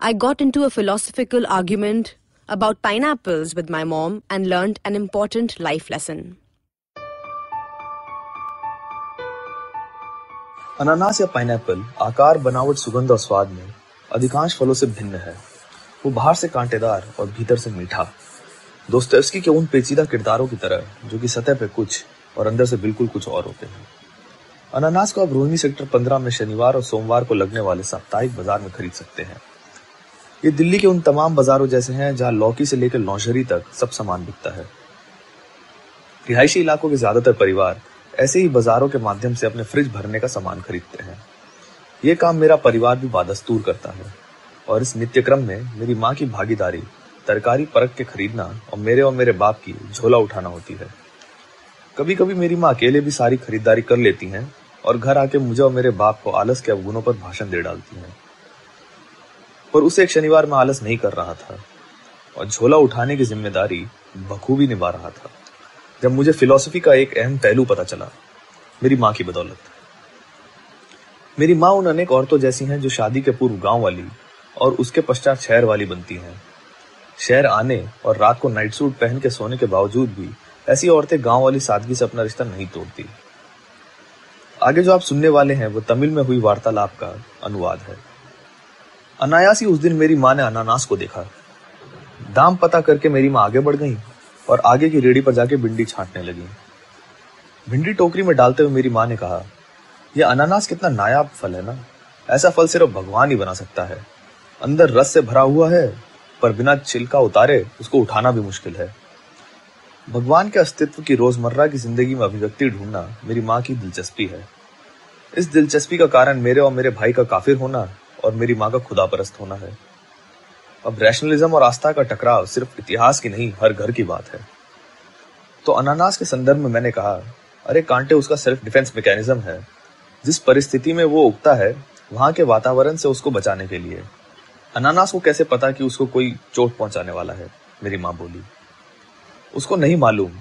I Got Into a Philosophical Argument About Pineapples with My Mom and Learned an Important Life Lesson. अनानास या pineapple आकार, बनावट, सुगंध और स्वाद में अधिकांश फलों से भिन्न है। वो बाहर से कांटेदार और भीतर से मीठा। दोस्तोवस्की के उन पेचीदा किरदारों की तरह, जो कि सतह पर कुछ और अंदर से बिल्कुल कुछ और होते हैं। अनानास को आप रोहिणी सेक्टर 15 में शनिवार और सोमवार को लगने वाले साप्ताहिक बाज़ार में खरीद सकते हैं। ये दिल्ली के उन तमाम बाजारों जैसे हैं जहाँ लौकी से लेकर लॉन्जरी तक सब सामान बिकता है। रिहायशी इलाकों के ज़्यादातर परिवार ऐसे ही बाजारों के माध्यम से अपने फ्रिज भरने का सामान खरीदते हैं। ये काम मेरा परिवार भी बादस्तूर करता है और इस नित्य क्रम में मेरी माँ की भागीदारी, तरकारी परख के खरीदना और मेरे और मेरे बाप की झोला उठाना होती है। कभी कभी मेरी माँ अकेले भी सारी खरीदारी कर लेती हैं और घर आके मुझे और मेरे बाप को आलस के अवगुणों पर भाषण दे डालती हैं। पर उसे एक शनिवार में आलस नहीं कर रहा था। और झोला उठाने की ज़िम्मेदारी बखूबी निभा रहा था। जब मुझे फिलॉसफी का एक अहम पहलू पता चला, मेरी माँ की बदौलत। मेरी माँ उन अनेक औरतों जैसी हैं जो शादी के पूर्व गाँव वाली और उसके पश्चात शहर वाली बनती हैं। शहर आने और रात को नाइट सूट पहन के सोने के बावजूद भी ऐसी औरतें गाँव वाली सादगी से अपना रिश्ता नहीं तोड़ती। आगे जो आप सुनने वाले हैं, वो तमिल में हुई वार्तालाप का अनुवाद है। अनायास ही उस दिन मेरी माँ ने अनानास को देखा। दाम पता करके मेरी माँ आगे बढ़ गई और आगे की रेडी पर जाके भिंडी छांटने लगी। भिंडी टोकरी में डालते हुए मेरी माँ ने कहा, यह अनानास कितना नायाब फल है ना? ऐसा फल सिर्फ़ भगवान ही बना सकता है। अंदर रस से भरा हुआ है, पर बिना छिलका उतारे उसको उठाना भी मुश्किल है। भगवान के अस्तित्व की रोज़मर्रा की ज़िंदगी में अभिव्यक्ति ढूंढना मेरी माँ की दिलचस्पी है। इस दिलचस्पी का कारण मेरे और मेरे भाई का काफिर होना और मेरी माँ का खुदा परस्त होना है। अब रैशनलिज्म और आस्था का टकराव सिर्फ़ इतिहास की नहीं, हर घर की बात है। तो अनानास के संदर्भ में मैंने कहा, अरे कांटे, उसका सेल्फ डिफेंस मैकेनिज्म है। जिस परिस्थिति में वो उगता है, वहाँ के वातावरण से उसको बचाने के लिए। अनानास को कैसे पता कि उसको कोई चोट पहुँचाने वाला है? मेरी माँ बोली। उसको नहीं मालूम।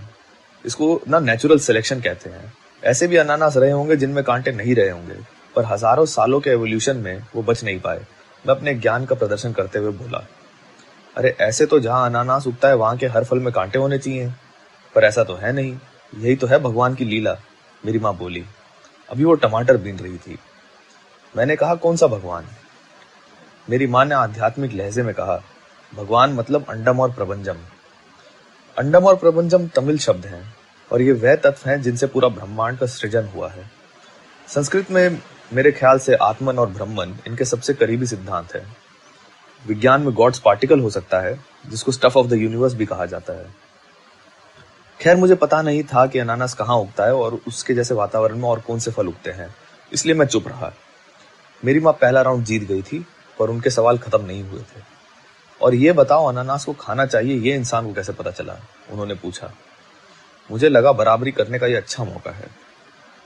इसको ना नेचुरल सिलेक्शन कहते हैं। ऐसे भी अनानास रहे होंगे जिनमें कांटे नहीं रहे होंगे। पर हज़ारों सालों के एवोल्यूशन में वो बच नहीं पाए। मैं अपने ज्ञान का प्रदर्शन करते हुए बोला, अरे, ऐसे तो जहाँ अनानास उगता है, वहाँ के हर फल में कांटे होने चाहिए। पर ऐसा तो है नहीं। यही तो है भगवान की लीला, मेरी माँ बोली। अभी वो टमाटर बीन रही थी। मैंने कहा, कौन सा भगवान? मेरी माँ ने आध्यात्मिक लहजे में कहा, भगवान मतलब अंडम और प्रबंजम। अंडम और प्रबंजम तमिल शब्द हैं, और ये वह तत्व हैं जिनसे पूरा ब्रह्मांड का सृजन हुआ है। संस्कृत में मेरे ख्याल से आत्मन और ब्रह्मन इनके सबसे करीबी सिद्धांत है। विज्ञान में गॉड्स पार्टिकल हो सकता है, जिसको स्टफ़ ऑफ़ द यूनिवर्स भी कहा जाता है। खैर, मुझे पता नहीं था कि अनानास कहाँ उगता है और उसके जैसे वातावरण में और कौन से फल उगते हैं, इसलिए मैं चुप रहा। मेरी माँ पहला राउंड जीत गई थी, पर उनके सवाल खत्म नहीं हुए थे। और ये बताओ, अनानास को खाना चाहिए, ये इंसान को कैसे पता चला? उन्होंने पूछा। मुझे लगा बराबरी करने का ये अच्छा मौका है।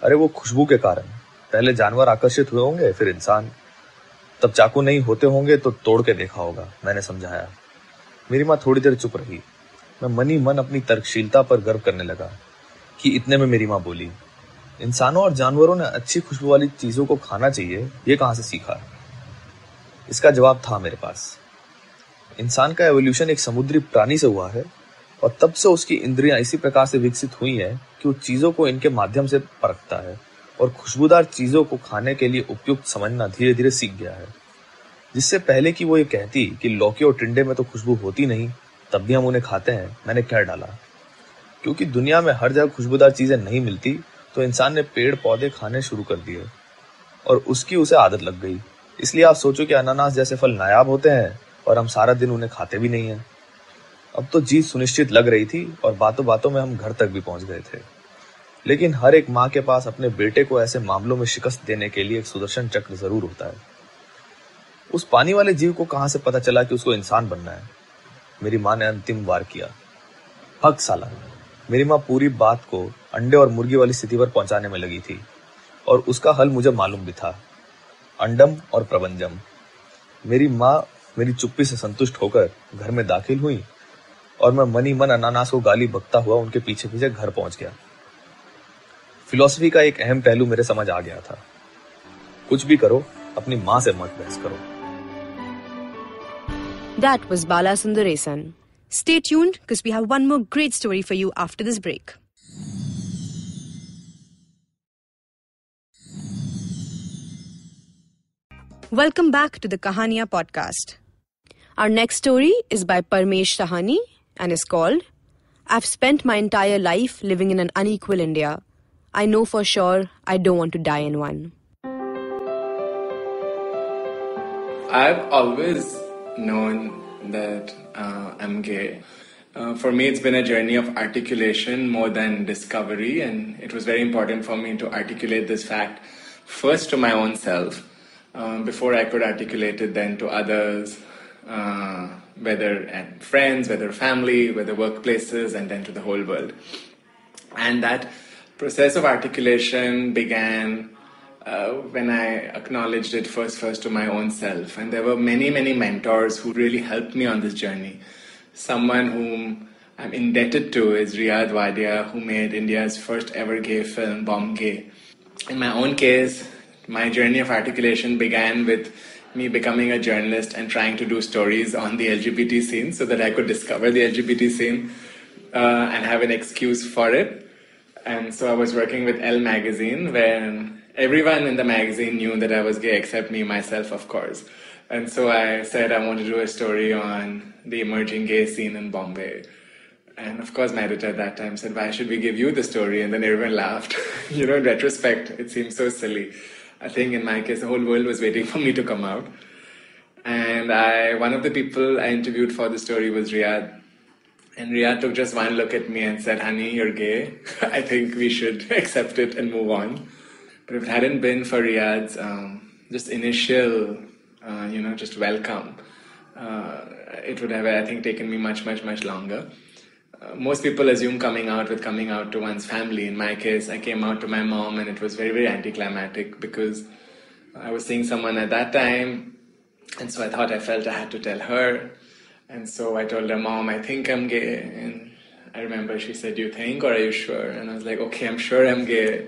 अरे, वो खुशबू के कारण। पहले जानवर आकर्षित हुए होंगे, फिर इंसान। तब चाकू नहीं होते होंगे तो तोड़ के देखा होगा, मैंने समझाया। मेरी माँ थोड़ी देर चुप रही। मैं मनी मन अपनी तर्कशीलता पर गर्व करने लगा कि इतने में मेरी माँ बोली, इंसानों और जानवरों ने अच्छी खुशबू वाली चीज़ों को खाना चाहिए, ये कहाँ से सीखा? इसका जवाब था मेरे पास। इंसान का एवोल्यूशन एक समुद्री प्राणी से हुआ है और तब से उसकी इंद्रियाँ इसी प्रकार से विकसित हुई हैं कि वो चीज़ों को इनके माध्यम से परखता है। और खुशबूदार चीज़ों को खाने के लिए उपयुक्त समझना धीरे धीरे सीख गया है। जिससे पहले कि वो ये कहती कि लौकी और टिंडे में तो खुशबू होती नहीं, तब भी हम उन्हें खाते हैं, मैंने कह डाला? क्योंकि दुनिया में हर जगह खुशबूदार चीज़ें नहीं मिलती तो इंसान ने पेड़ पौधे खाने शुरू कर दिए। और उसकी उसे आदत लग गई। इसलिए आप सोचो कि अनानास जैसे फल नायाब होते हैं और हम सारा दिन उन्हें खाते भी नहीं है। अब तो जीत सुनिश्चित लग रही थी और बातों बातों में हम घर तक भी पहुँच गए थे। लेकिन हर एक माँ के पास अपने बेटे को ऐसे मामलों में शिकस्त देने के लिए एक सुदर्शन चक्र ज़रूर होता है। उस पानी वाले जीव को कहाँ से पता चला कि उसको इंसान बनना है? मेरी माँ ने अंतिम वार किया। हक साला। मेरी माँ पूरी बात को अंडे और मुर्गी वाली स्थिति पर पहुँचाने में लगी थी और उसका हल मुझे मालूम भी था। अंडम और प्रबंजम। मेरी माँ मेरी चुप्पी से संतुष्ट होकर घर में दाखिल हुई और मैं मनी मन अनानास को गाली बकता हुआ उनके पीछे पीछे घर पहुँच गया। फिलोसफी का एक अहम पहलू मेरे समझ आ गया था कुछ भी करो अपनी माँ से मत बहस करो That was Bala Sundaresan. Stay tuned because we have one more great story for you after this break. Welcome back to the Kahania podcast. Our next story is by Parmesh Sahani and is called I've spent my entire life living in an unequal India. I know for sure I don't want to die in one. I've always known that uh, I'm gay. Uh, for me, it's been a journey of articulation more than discovery, and it was very important for me to articulate this fact first to my own self um, before I could articulate it then to others, uh, whether friends, whether family, whether workplaces, and then to the whole world. And that process of articulation began uh, when I acknowledged it first, first to my own self. And there were many, many mentors who really helped me on this journey. Someone whom I'm indebted to is Riyad Wadia, who made India's first ever gay film, BomGay. In my own case, my journey of articulation began with me becoming a journalist and trying to do stories on the LGBT scene so that I could discover the LGBT scene uh, and have an excuse for it. And so I was working with Elle magazine, where everyone in the magazine knew that I was gay except me, myself, of course. And so I said I want to do a story on the emerging gay scene in Bombay. And of course, my editor at that time said, Why should we give you the story? And then everyone laughed. you know, in retrospect, it seems so silly. I think in my case, the whole world was waiting for me to come out. And I, one of the people I interviewed for the story was Riyad. And Riyad took just one look at me and said, Honey, you're gay. I think we should accept it and move on. But if it hadn't been for Riyad's um, just initial, uh, you know, just welcome, uh, it would have, I think, taken me much, much, much longer. Uh, most people assume coming out with coming out to one's family. In my case, I came out to my mom, and it was very, very anticlimactic because I was seeing someone at that time, and so I thought I felt I had to tell her. And so I told her, Mom, I think I'm gay. And I remember she said, You think, or are you sure? And I was like, Okay, I'm sure I'm gay.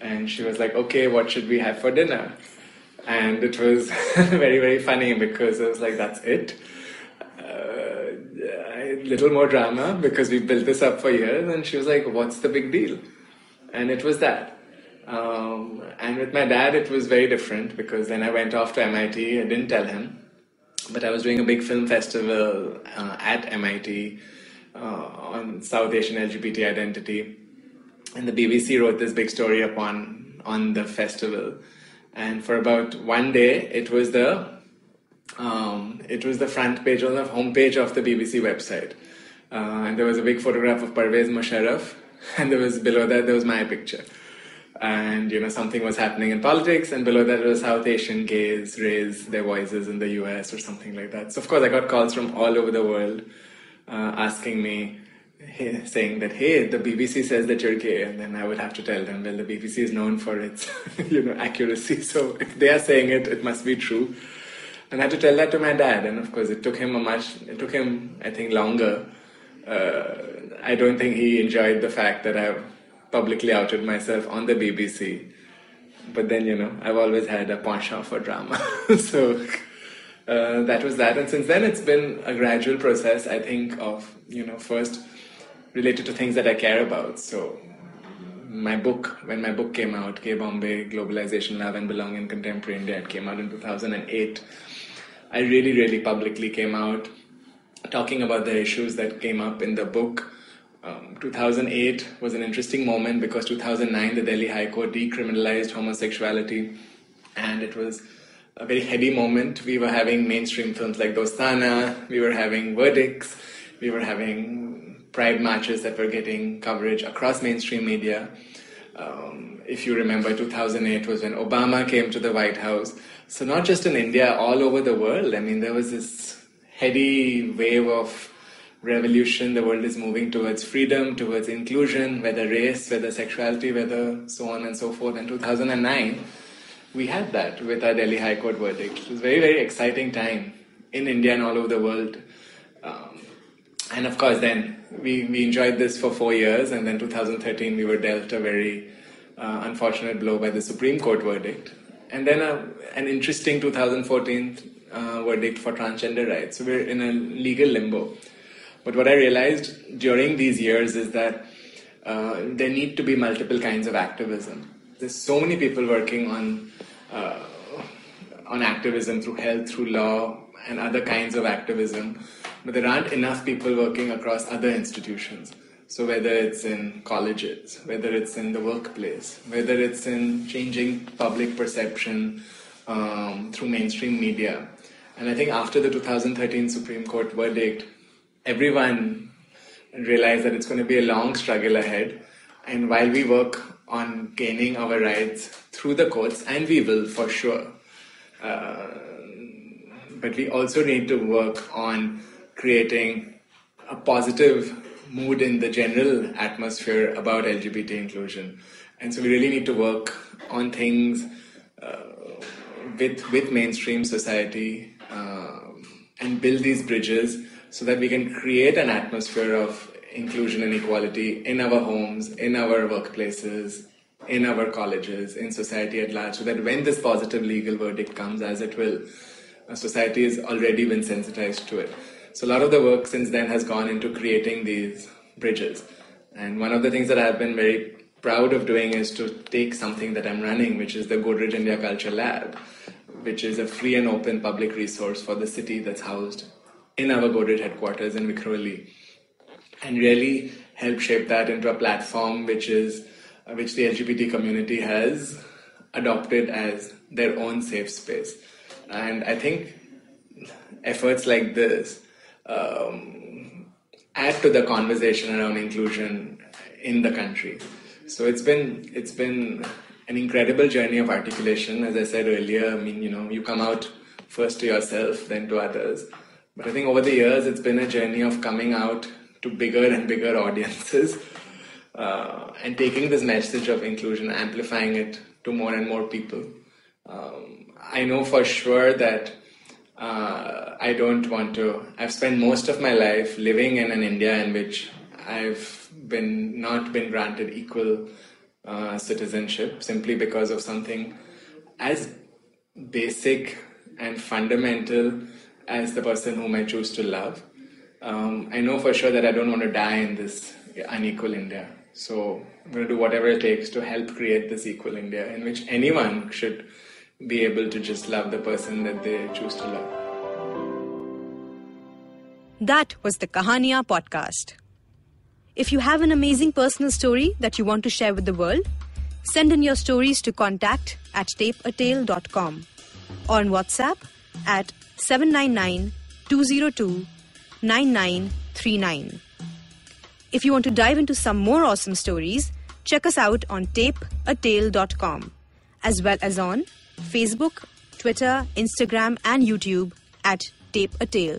And she was like, okay, what should we have for dinner? And it was very, very funny because I was like, that's it. Uh, a little more drama because we built this up for years. And she was like, what's the big deal? And it was that. Um, and with my dad, it was very different because then I went off to MIT. I didn't tell him, but I was doing a big film festival uh, at MIT uh, on South Asian LGBT identity. And the BBC wrote this big story upon on the festival. And for about one day, it was the um, it was the front page on the homepage of the BBC website, uh, and there was a big photograph of Pervez Musharraf, and there was below that there was my picture, and you know something was happening in politics, and below that it was South Asian gays raise their voices in the U.S. or something like that. So of course I got calls from all over the world uh, asking me saying that hey the bbc says that you're gay and then i would have to tell them well the bbc is known for its you know accuracy so if they are saying it it must be true and i had to tell that to my dad and of course it took him a much it took him i think longer uh, i don't think he enjoyed the fact that i've publicly outed myself on the bbc but then you know i've always had a penchant for drama so uh, that was that and since then it's been a gradual process i think of you know first related to things that I care about. So my book, when my book came out, Gay Bombay, Globalization, Love and Belong in Contemporary India, it came out in 2008. I really, really publicly came out talking about the issues that came up in the book. Um, 2008 was an interesting moment because 2009 the Delhi High Court decriminalized homosexuality, and it was a very heady moment. We were having mainstream films like Dostana, we were having verdicts, we were having pride marches that were getting coverage across mainstream media. Um, if you remember, 2008 was when Obama came to the White House. So, not just in India, all over the world. I mean, there was this heady wave of revolution. The world is moving towards freedom, towards inclusion, whether race, whether sexuality, whether so on and so forth. In 2009, we had that with our Delhi High Court verdict. It was a very, very exciting time in India and all over the world. Um, and of course, then we, we enjoyed this for four years, and then 2013 we were dealt a very uh, unfortunate blow by the Supreme Court verdict, and then a, an interesting 2014 uh, verdict for transgender rights. So we're in a legal limbo. But what I realized during these years is that uh, there need to be multiple kinds of activism. There's so many people working on uh, on activism through health, through law, and other kinds of activism, but there aren't enough people working across other institutions. So whether it's in colleges, whether it's in the workplace, whether it's in changing public perception um, through mainstream media. And I think after the 2013 Supreme Court verdict, everyone realized that it's going to be a long struggle ahead. And while we work on gaining our rights through the courts, and we will for sure, uh, but we also need to work on creating a positive mood in the general atmosphere about LGBT inclusion. And so we really need to work on things uh, with, with mainstream society um, and build these bridges so that we can create an atmosphere of inclusion and equality in our homes, in our workplaces, in our colleges, in society at large, so that when this positive legal verdict comes, as it will, uh, society has already been sensitized to it. So a lot of the work since then has gone into creating these bridges. And one of the things that I've been very proud of doing is to take something that I'm running, which is the Godrej India Culture Lab, which is a free and open public resource for the city that's housed in our Godrej headquarters in Vikhroli, and really help shape that into a platform which is uh, which the LGBT community has adopted as their own safe space. And I think efforts like this um, add to the conversation around inclusion in the country. So it's been it's been an incredible journey of articulation. As I said earlier, I mean, you know, you come out first to yourself, then to others. But I think over the years, it's been a journey of coming out to bigger and bigger audiences uh, and taking this message of inclusion, amplifying it to more and more people. Um, I know for sure that uh, I don't want to. I've spent most of my life living in an India in which I've been not been granted equal uh, citizenship simply because of something as basic and fundamental as the person whom I choose to love. Um, I know for sure that I don't want to die in this unequal India. So I'm going to do whatever it takes to help create this equal India in which anyone should be able to just love the person that they choose to love. That was the Kahania podcast. If you have an amazing personal story that you want to share with the world, send in your stories to contact at tapeatale.com or on WhatsApp at 799 202 9939. If you want to dive into some more awesome stories, check us out on tapeatale.com as well as on Facebook, Twitter, Instagram, and YouTube at Tape a Tale.